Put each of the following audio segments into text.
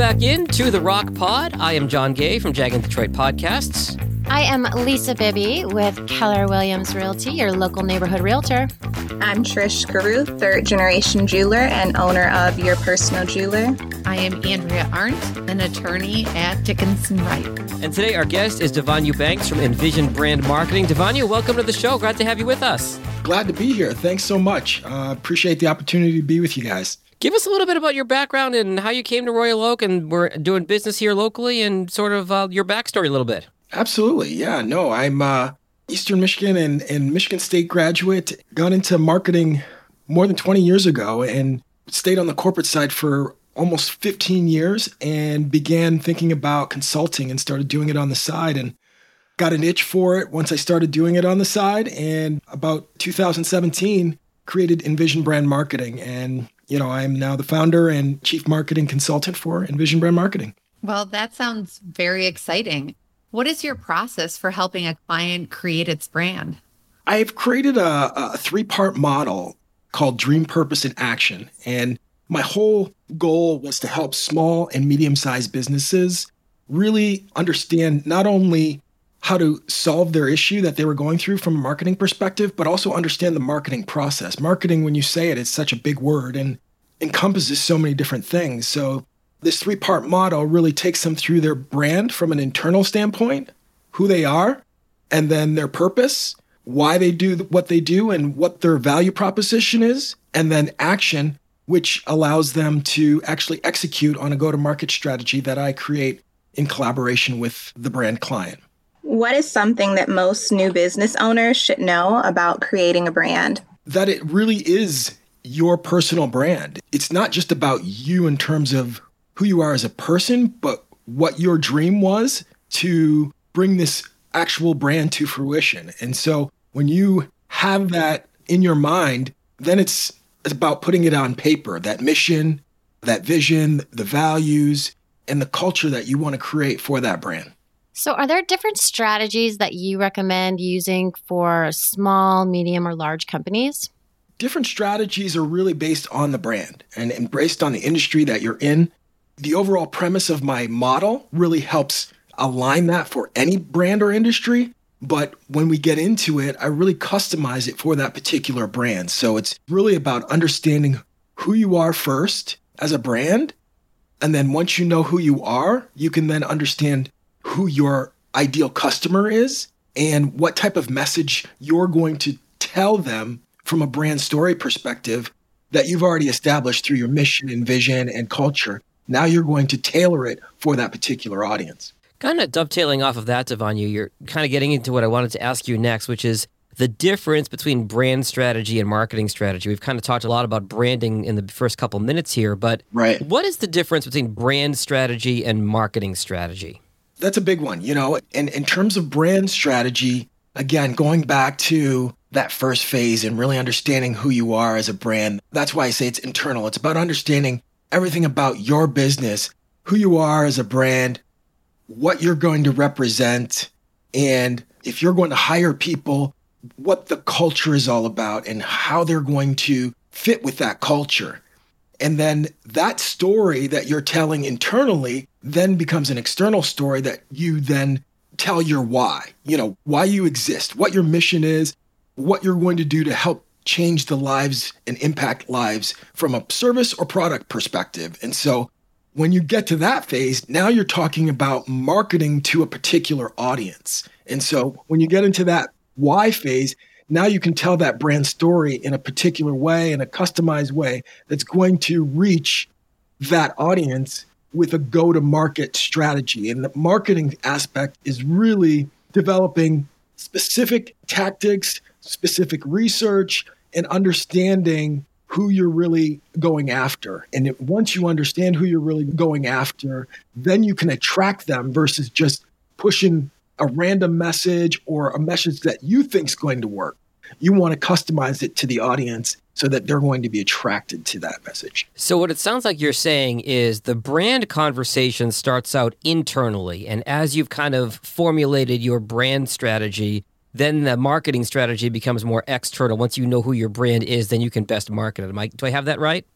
back in to the Rock Pod. I am Jon Gay from JAG in Detroit Podcasts. I am Lisa Bibbee with Keller Williams Realty, your local neighborhood realtor. I'm Trish Carruth, third generation jeweler and owner of Your Personal Jeweler. I am Andrea Arndt, an attorney at Dickinson Wright. And today our guest is Davaughnu Banks from Envision Brand Marketing. Devon, welcome to the show. Glad to have you with us. Glad to be here. Thanks so much. Uh, appreciate the opportunity to be with you guys. Give us a little bit about your background and how you came to Royal Oak and we're doing business here locally and sort of uh, your backstory a little bit. Absolutely. Yeah. No, I'm uh, Eastern Michigan and, and Michigan State graduate. Got into marketing more than 20 years ago and stayed on the corporate side for almost 15 years and began thinking about consulting and started doing it on the side and got an itch for it once I started doing it on the side. And about 2017, created Envision Brand Marketing and you know, I am now the founder and chief marketing consultant for Envision Brand Marketing. Well, that sounds very exciting. What is your process for helping a client create its brand? I've created a, a three part model called Dream, Purpose, and Action. And my whole goal was to help small and medium sized businesses really understand not only how to solve their issue that they were going through from a marketing perspective, but also understand the marketing process. Marketing, when you say it, it's such a big word and encompasses so many different things. So, this three part model really takes them through their brand from an internal standpoint, who they are, and then their purpose, why they do what they do, and what their value proposition is, and then action, which allows them to actually execute on a go to market strategy that I create in collaboration with the brand client. What is something that most new business owners should know about creating a brand? That it really is your personal brand. It's not just about you in terms of who you are as a person, but what your dream was to bring this actual brand to fruition. And so when you have that in your mind, then it's, it's about putting it on paper that mission, that vision, the values, and the culture that you want to create for that brand. So, are there different strategies that you recommend using for small, medium, or large companies? Different strategies are really based on the brand and, based on the industry that you're in. The overall premise of my model really helps align that for any brand or industry. But when we get into it, I really customize it for that particular brand. So it's really about understanding who you are first as a brand. And then once you know who you are, you can then understand who your ideal customer is and what type of message you're going to tell them from a brand story perspective that you've already established through your mission and vision and culture. Now you're going to tailor it for that particular audience. Kind of dovetailing off of that, Davaughnu, you're kind of getting into what I wanted to ask you next, which is the difference between brand strategy and marketing strategy. We've kind of talked a lot about branding in the first couple minutes here, but right. what is the difference between brand strategy and marketing strategy? That's a big one, you know. And in terms of brand strategy, again, going back to that first phase and really understanding who you are as a brand, that's why I say it's internal. It's about understanding everything about your business, who you are as a brand, what you're going to represent, and if you're going to hire people, what the culture is all about and how they're going to fit with that culture. And then that story that you're telling internally then becomes an external story that you then tell your why, you know, why you exist, what your mission is, what you're going to do to help change the lives and impact lives from a service or product perspective. And so when you get to that phase, now you're talking about marketing to a particular audience. And so when you get into that why phase, now you can tell that brand story in a particular way, in a customized way that's going to reach that audience with a go to market strategy. And the marketing aspect is really developing specific tactics, specific research, and understanding who you're really going after. And once you understand who you're really going after, then you can attract them versus just pushing a random message or a message that you think is going to work. You want to customize it to the audience so that they're going to be attracted to that message. So, what it sounds like you're saying is the brand conversation starts out internally. And as you've kind of formulated your brand strategy, then the marketing strategy becomes more external. Once you know who your brand is, then you can best market it. I, do I have that right?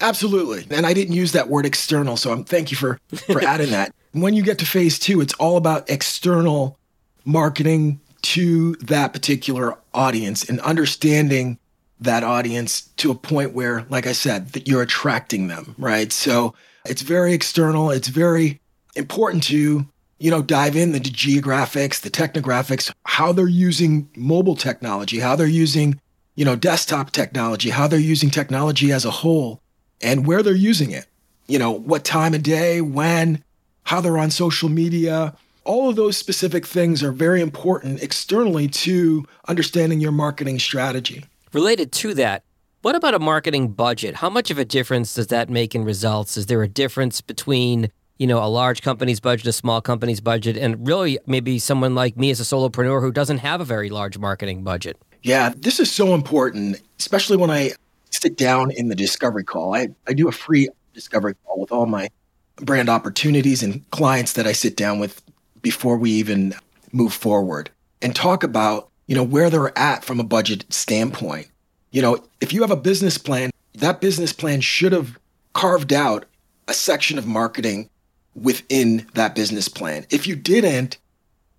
Absolutely. And I didn't use that word external, so I'm thank you for for adding that. When you get to phase 2, it's all about external marketing to that particular audience and understanding that audience to a point where like I said that you're attracting them, right? So it's very external, it's very important to you know, dive in the geographics, the technographics, how they're using mobile technology, how they're using, you know, desktop technology, how they're using technology as a whole and where they're using it. You know, what time of day, when, how they're on social media. All of those specific things are very important externally to understanding your marketing strategy. Related to that, what about a marketing budget? How much of a difference does that make in results? Is there a difference between, you know, a large company's budget, a small company's budget, and really maybe someone like me as a solopreneur who doesn't have a very large marketing budget? Yeah, this is so important, especially when I sit down in the discovery call. I, I do a free discovery call with all my brand opportunities and clients that I sit down with before we even move forward and talk about, you know, where they're at from a budget standpoint. You know, if you have a business plan, that business plan should have carved out a section of marketing within that business plan. If you didn't,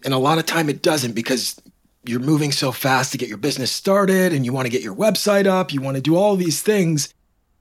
and a lot of time it doesn't because you're moving so fast to get your business started and you want to get your website up, you want to do all these things,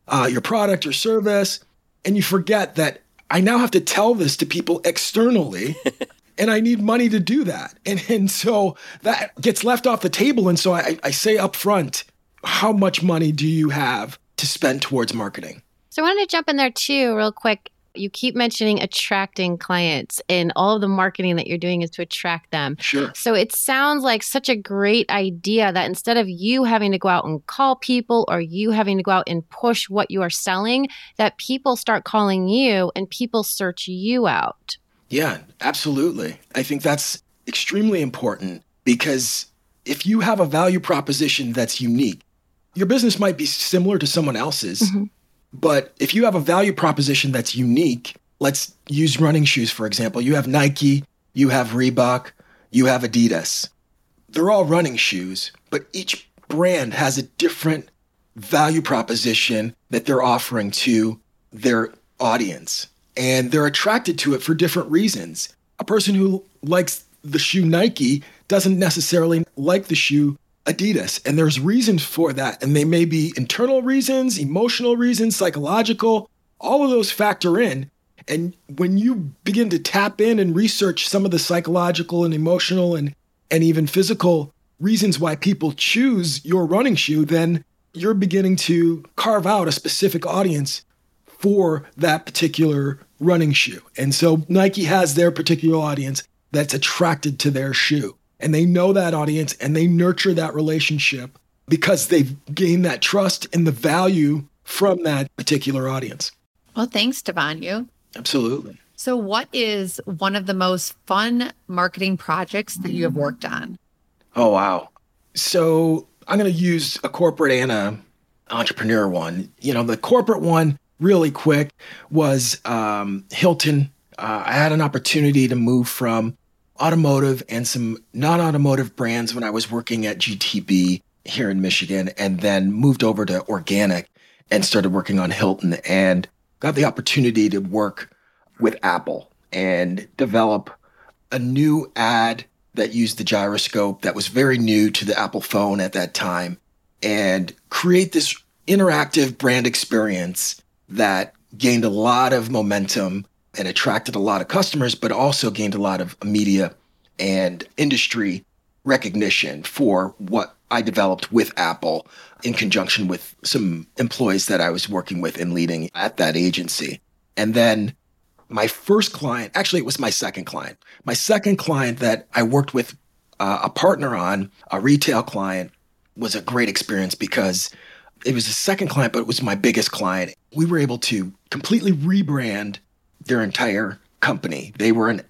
uh, your product or service, and you forget that I now have to tell this to people externally. and I need money to do that. And, and so that gets left off the table. And so I, I say up front, how much money do you have to spend towards marketing? So I wanted to jump in there too, real quick you keep mentioning attracting clients and all of the marketing that you're doing is to attract them. Sure. So it sounds like such a great idea that instead of you having to go out and call people or you having to go out and push what you are selling, that people start calling you and people search you out. Yeah, absolutely. I think that's extremely important because if you have a value proposition that's unique, your business might be similar to someone else's, mm-hmm. But if you have a value proposition that's unique, let's use running shoes, for example. You have Nike, you have Reebok, you have Adidas. They're all running shoes, but each brand has a different value proposition that they're offering to their audience. And they're attracted to it for different reasons. A person who likes the shoe Nike doesn't necessarily like the shoe Adidas. And there's reasons for that. And they may be internal reasons, emotional reasons, psychological, all of those factor in. And when you begin to tap in and research some of the psychological and emotional and, and even physical reasons why people choose your running shoe, then you're beginning to carve out a specific audience for that particular running shoe. And so Nike has their particular audience that's attracted to their shoe and they know that audience and they nurture that relationship because they've gained that trust and the value from that particular audience. Well, thanks, Davaughnu. Absolutely. So, what is one of the most fun marketing projects that you have worked on? Oh, wow. So, I'm going to use a corporate and a entrepreneur one. You know, the corporate one, really quick, was um, Hilton. Uh, I had an opportunity to move from automotive and some non automotive brands when I was working at GTB here in Michigan, and then moved over to organic and started working on Hilton and got the opportunity to work with Apple and develop a new ad that used the gyroscope that was very new to the Apple phone at that time and create this interactive brand experience that gained a lot of momentum and attracted a lot of customers, but also gained a lot of media and industry recognition for what I developed with Apple in conjunction with some employees that I was working with and leading at that agency. And then my first client, actually, it was my second client. My second client that I worked with uh, a partner on, a retail client, was a great experience because it was the second client, but it was my biggest client. We were able to completely rebrand their entire company. They were an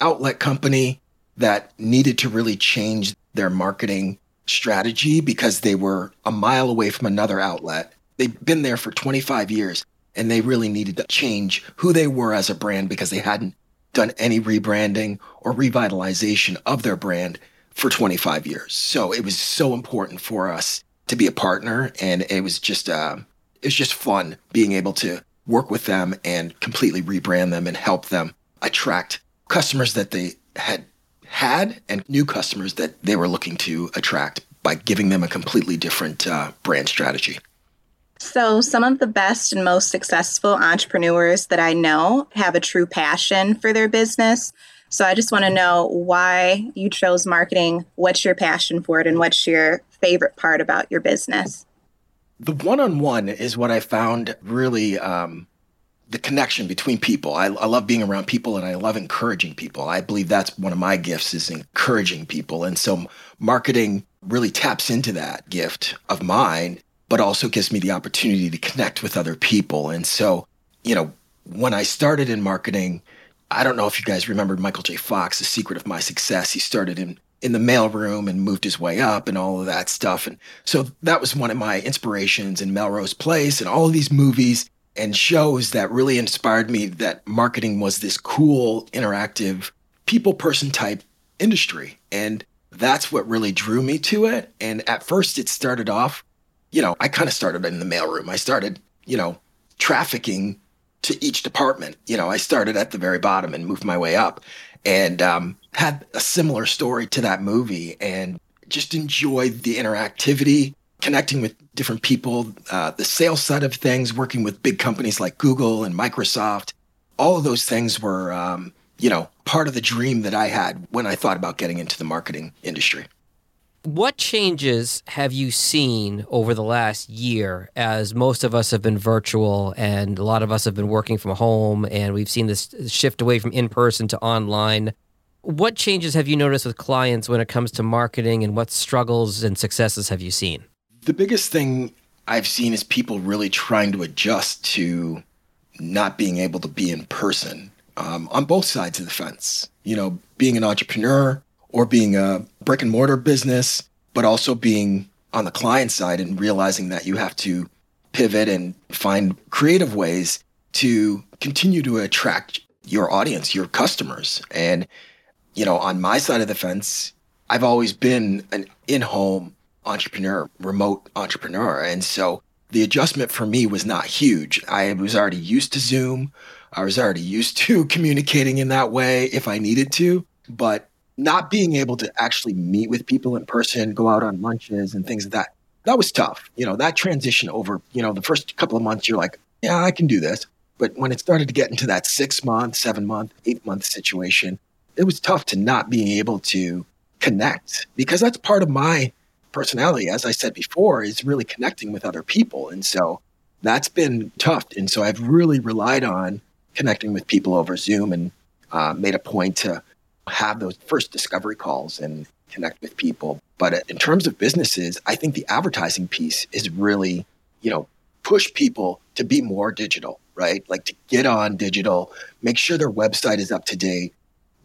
outlet company that needed to really change their marketing strategy because they were a mile away from another outlet. They'd been there for 25 years and they really needed to change who they were as a brand because they hadn't done any rebranding or revitalization of their brand for 25 years. So it was so important for us to be a partner and it was just uh, it's just fun being able to work with them and completely rebrand them and help them attract customers that they had had and new customers that they were looking to attract by giving them a completely different uh, brand strategy. So, some of the best and most successful entrepreneurs that I know have a true passion for their business. So, I just want to know why you chose marketing. What's your passion for it, and what's your favorite part about your business? The one on one is what I found really um, the connection between people. I, I, love being around people and I love encouraging people. I believe that's one of my gifts is encouraging people. And so marketing really taps into that gift of mine but also gives me the opportunity to connect with other people. And so, you know, when I started in marketing, I don't know if you guys remember Michael J. Fox, The Secret of My Success. He started in in the mailroom and moved his way up and all of that stuff. And so that was one of my inspirations in Melrose Place and all of these movies and shows that really inspired me that marketing was this cool, interactive, people person type industry. And that's what really drew me to it. And at first, it started off you know, I kind of started in the mailroom. I started, you know, trafficking to each department. You know, I started at the very bottom and moved my way up and um, had a similar story to that movie and just enjoyed the interactivity, connecting with different people, uh, the sales side of things, working with big companies like Google and Microsoft. All of those things were, um, you know, part of the dream that I had when I thought about getting into the marketing industry. What changes have you seen over the last year as most of us have been virtual and a lot of us have been working from home and we've seen this shift away from in person to online? What changes have you noticed with clients when it comes to marketing and what struggles and successes have you seen? The biggest thing I've seen is people really trying to adjust to not being able to be in person um, on both sides of the fence. You know, being an entrepreneur, or being a brick and mortar business, but also being on the client side and realizing that you have to pivot and find creative ways to continue to attract your audience, your customers. And, you know, on my side of the fence, I've always been an in home entrepreneur, remote entrepreneur. And so the adjustment for me was not huge. I was already used to Zoom. I was already used to communicating in that way if I needed to. But not being able to actually meet with people in person, go out on lunches and things like that, that was tough. You know, that transition over, you know, the first couple of months, you're like, yeah, I can do this. But when it started to get into that six month, seven month, eight month situation, it was tough to not being able to connect because that's part of my personality. As I said before, is really connecting with other people. And so that's been tough. And so I've really relied on connecting with people over Zoom and uh, made a point to have those first discovery calls and connect with people. But in terms of businesses, I think the advertising piece is really, you know, push people to be more digital, right? Like to get on digital, make sure their website is up to date,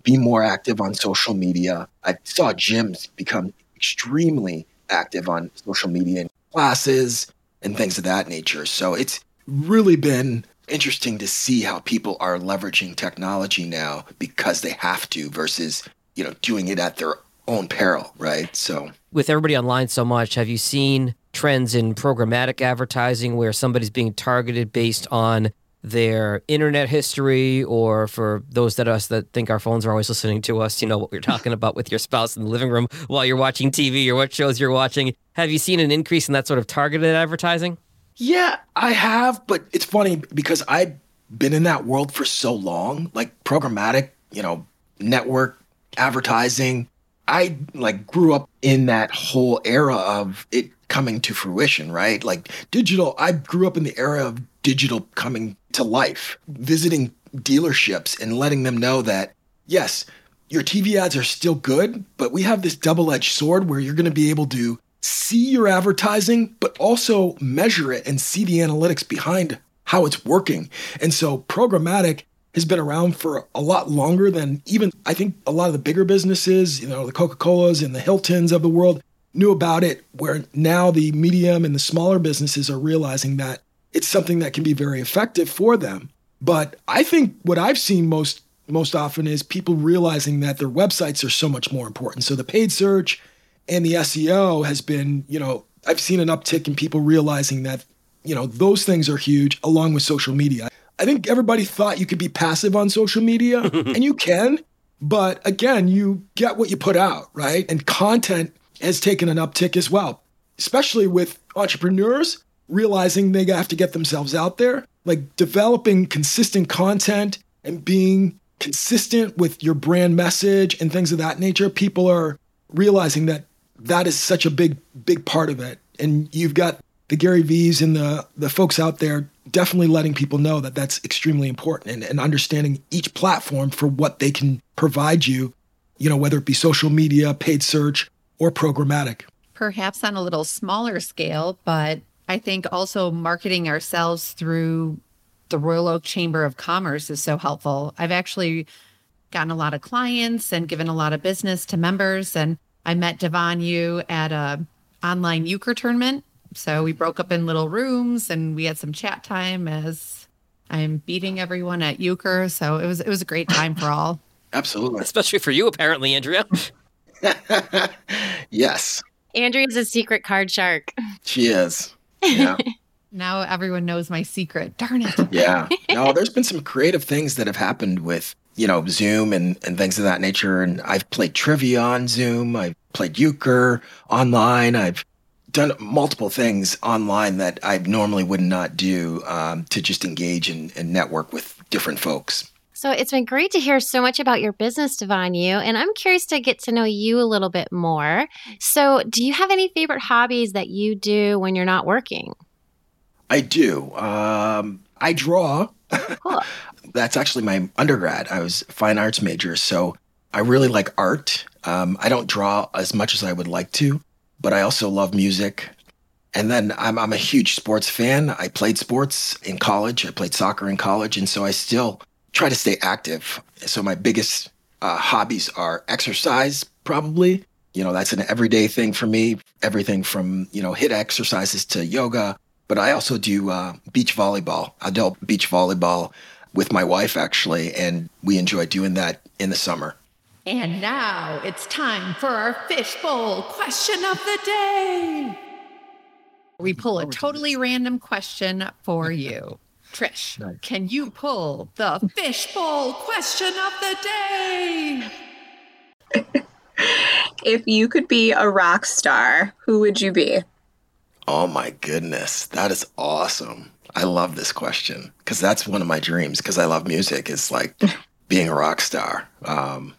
be more active on social media. I saw gyms become extremely active on social media and classes and things of that nature. So it's really been interesting to see how people are leveraging technology now because they have to versus, you know, doing it at their own peril, right? So, with everybody online so much, have you seen trends in programmatic advertising where somebody's being targeted based on their internet history or for those that us that think our phones are always listening to us, you know what we're talking about with your spouse in the living room while you're watching TV or what shows you're watching. Have you seen an increase in that sort of targeted advertising? Yeah, I have, but it's funny because I've been in that world for so long, like programmatic, you know, network advertising. I like grew up in that whole era of it coming to fruition, right? Like digital, I grew up in the era of digital coming to life, visiting dealerships and letting them know that, yes, your TV ads are still good, but we have this double edged sword where you're going to be able to see your advertising, but also measure it and see the analytics behind how it's working. And so programmatic has been around for a lot longer than even I think a lot of the bigger businesses, you know, the Coca-Colas and the Hiltons of the world knew about it, where now the medium and the smaller businesses are realizing that it's something that can be very effective for them. But I think what I've seen most most often is people realizing that their websites are so much more important. So the paid search and the SEO has been, you know, I've seen an uptick in people realizing that You know, those things are huge along with social media. I think everybody thought you could be passive on social media, and you can. But again, you get what you put out, right? And content has taken an uptick as well, especially with entrepreneurs realizing they have to get themselves out there, like developing consistent content and being consistent with your brand message and things of that nature. People are realizing that that is such a big, big part of it. And you've got the Gary V's and the, the folks out there definitely letting people know that that's extremely important and, and understanding each platform for what they can provide you, you know, whether it be social media, paid search, or programmatic. Perhaps on a little smaller scale, but I think also marketing ourselves through the Royal Oak Chamber of Commerce is so helpful. I've actually gotten a lot of clients and given a lot of business to members. And I met Davaughnu at a online euchre tournament. So we broke up in little rooms and we had some chat time as I'm beating everyone at euchre. So it was it was a great time for all. Absolutely. Especially for you, apparently, Andrea. yes. Andrea's a secret card shark. She is. Yeah. now everyone knows my secret. Darn it. yeah. No, there's been some creative things that have happened with, you know, Zoom and, and things of that nature. And I've played trivia on Zoom. I've played euchre online. I've done multiple things online that I normally would not do um, to just engage and, and network with different folks. So it's been great to hear so much about your business, Davaughnu and I'm curious to get to know you a little bit more. So, do you have any favorite hobbies that you do when you're not working? I do. Um, I draw. Cool. That's actually my undergrad. I was fine arts major, so I really like art. Um, I don't draw as much as I would like to, but I also love music. And then I'm, I'm a huge sports fan. I played sports in college. I played soccer in college, and so I still try to stay active. So my biggest uh, hobbies are exercise, probably. You know, that's an everyday thing for me. Everything from you know HIIT exercises to yoga. But I also do uh, beach volleyball. Do beach volleyball with my wife actually, and we enjoy doing that in the summer. And now it's time for our fishbowl question of the day. We pull a oh, totally random question for you. Trish, nice. can you pull the fishbowl question of the day? if you could be a rock star, who would you be? Oh my goodness, that is awesome. I love this question because that's one of my dreams because I love music. It's like being a rock star. Um,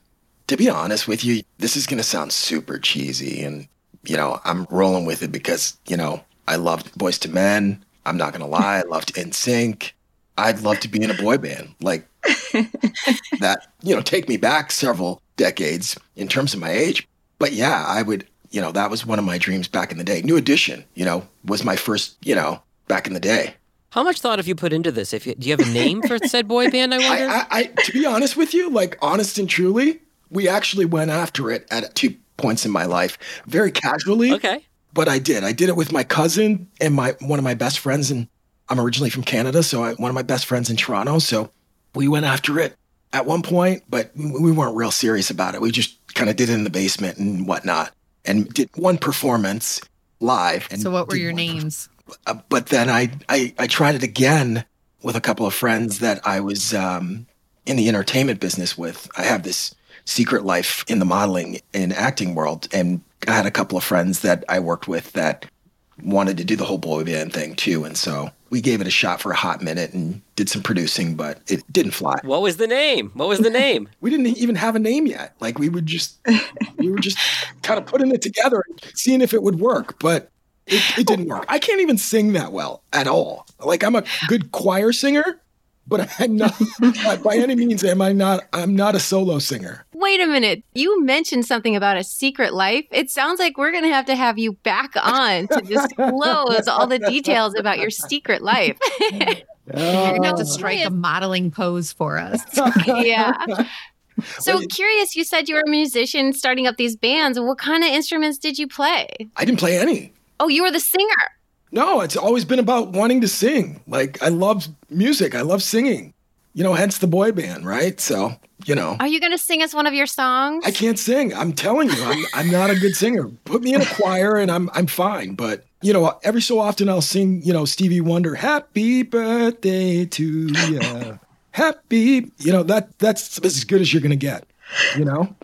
to be honest with you, this is going to sound super cheesy. And, you know, I'm rolling with it because, you know, I loved Boyz II Men. I'm not gonna lie, I loved NSYNC. I'd love to be in a boy band. Like that, you know, take me back several decades in terms of my age. But yeah, I would, you know, that was one of my dreams back in the day. New Edition, you know, was my first, you know, back in the day. How much thought have you put into this? If you, do you have a name for said boy band? I wonder. I, I, I, to be honest with you, like honest and truly, we actually went after it at two points in my life, very casually. Okay but I did. I did it with my cousin and my one of my best friends, and I'm originally from Canada, so I, one of my best friends in Toronto. So we went after it at one point, but we weren't real serious about it. We just kind of did it in the basement and whatnot, and did one performance live. so what were your names? uh, but then I, I I tried it again with a couple of friends that I was um, in the entertainment business with. I have this secret life in the modeling and acting world, and I had a couple of friends that I worked with that wanted to do the whole boy band thing too. And so we gave it a shot for a hot minute and did some producing, but it didn't fly. What was the name? What was the name? we didn't even have a name yet. Like we would just, we were just kind of putting it together and seeing if it would work, but it, it didn't work. I can't even sing that well at all. Like I'm a good choir singer, but I'm not by any means am I not I'm not a solo singer. Wait a minute. You mentioned something about a secret life. It sounds like we're going to have to have you back on to disclose all the details about your secret life. You're going to have to oh. strike a modeling pose for us. yeah. So curious, you said you were a musician starting up these bands. What kind of instruments did you play? I didn't play any. Oh, you were the singer. No, it's always been about wanting to sing. Like I love music. I love singing. You know, hence the boy band, right? So, you know. Are you going to sing us one of your songs? I can't sing. I'm telling you, I'm, I'm not a good singer. Put me in a choir and I'm I'm fine, but you know, every so often I'll sing, you know, Stevie Wonder, "Happy Birthday to you." Happy, you know that that's as good as you're gonna get. You know.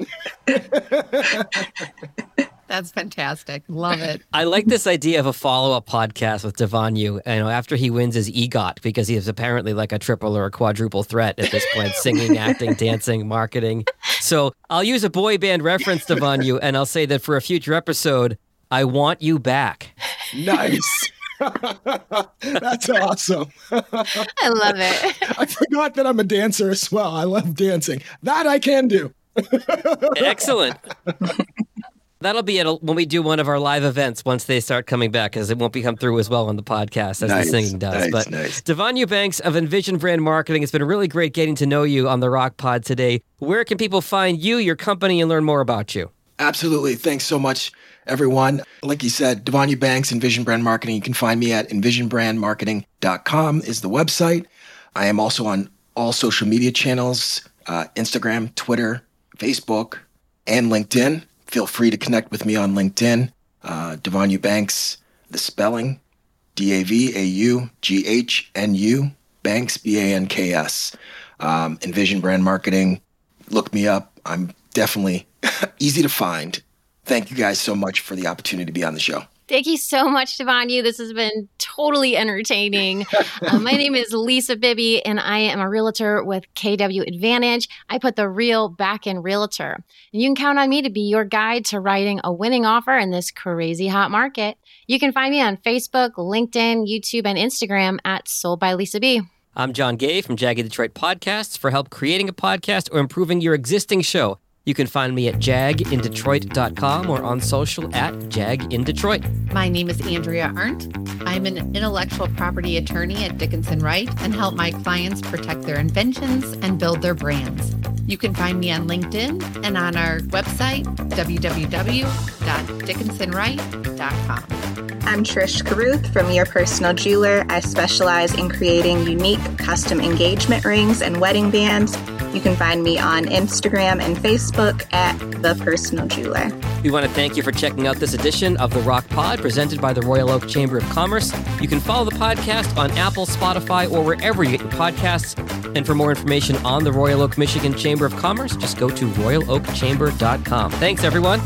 That's fantastic. Love it. I like this idea of a follow-up podcast with Davaughnu, you know, after he wins his EGOT, because he is apparently like a triple or a quadruple threat at this point, singing, acting, dancing, marketing. So I'll use a boy band reference, Davaughnu, and I'll say that for a future episode, I want you back. Nice. That's awesome. I love it. I forgot that I'm a dancer as well. I love dancing. That I can do. Excellent. That'll be at a, when we do one of our live events once they start coming back, because it won't be come through as well on the podcast as Nice, the singing does. nice, but nice. Davaughnu Banks of Envision Brand Marketing, it's been really great getting to know you on the Rock Pod today. Where can people find you, your company, and learn more about you? Absolutely. Thanks so much, everyone. Like you said, Davaughnu Banks, Envision Brand Marketing. You can find me at envisionbrandmarketing.com is the website. I am also on all social media channels, uh, Instagram, Twitter, Facebook, and LinkedIn. Feel free to connect with me on LinkedIn. Uh, Davaughnu Banks, the spelling, D-A-V-A-U-G-H-N-U, Banks, B-A-N-K-S. Um, Envision Brand Marketing. Look me up. I'm definitely easy to find. Thank you guys so much for the opportunity to be on the show. Thank you so much, Davaughnu. This has been totally entertaining. Uh, my name is Lisa Bibbee, and I am a realtor with KW Advantage. I put the real back in realtor. And you can count on me to be your guide to writing a winning offer in this crazy hot market. You can find me on Facebook, LinkedIn, YouTube, and Instagram at Sold by Lisa B. I'm Jon Gay from JAG in Detroit Podcasts. For help creating a podcast or improving your existing show, you can find me at jagindetroit.com or on social at jagindetroit. My name is Andrea Arndt. I'm an intellectual property attorney at Dickinson Wright and help my clients protect their inventions and build their brands. You can find me on LinkedIn and on our website, www.dickinsonwright.com. I'm Trish Carruth from Your Personal Jeweler. I specialize in creating unique custom engagement rings and wedding bands. You can find me on Instagram and Facebook at The Personal Jeweler. We want to thank you for checking out this edition of the Rock Pod presented by the Royal Oak Chamber of Commerce. You can follow the podcast on Apple, Spotify, or wherever you get your podcasts. And for more information on the Royal Oak Michigan Chamber of Commerce, just go to royaloakchamber.com. Thanks, everyone.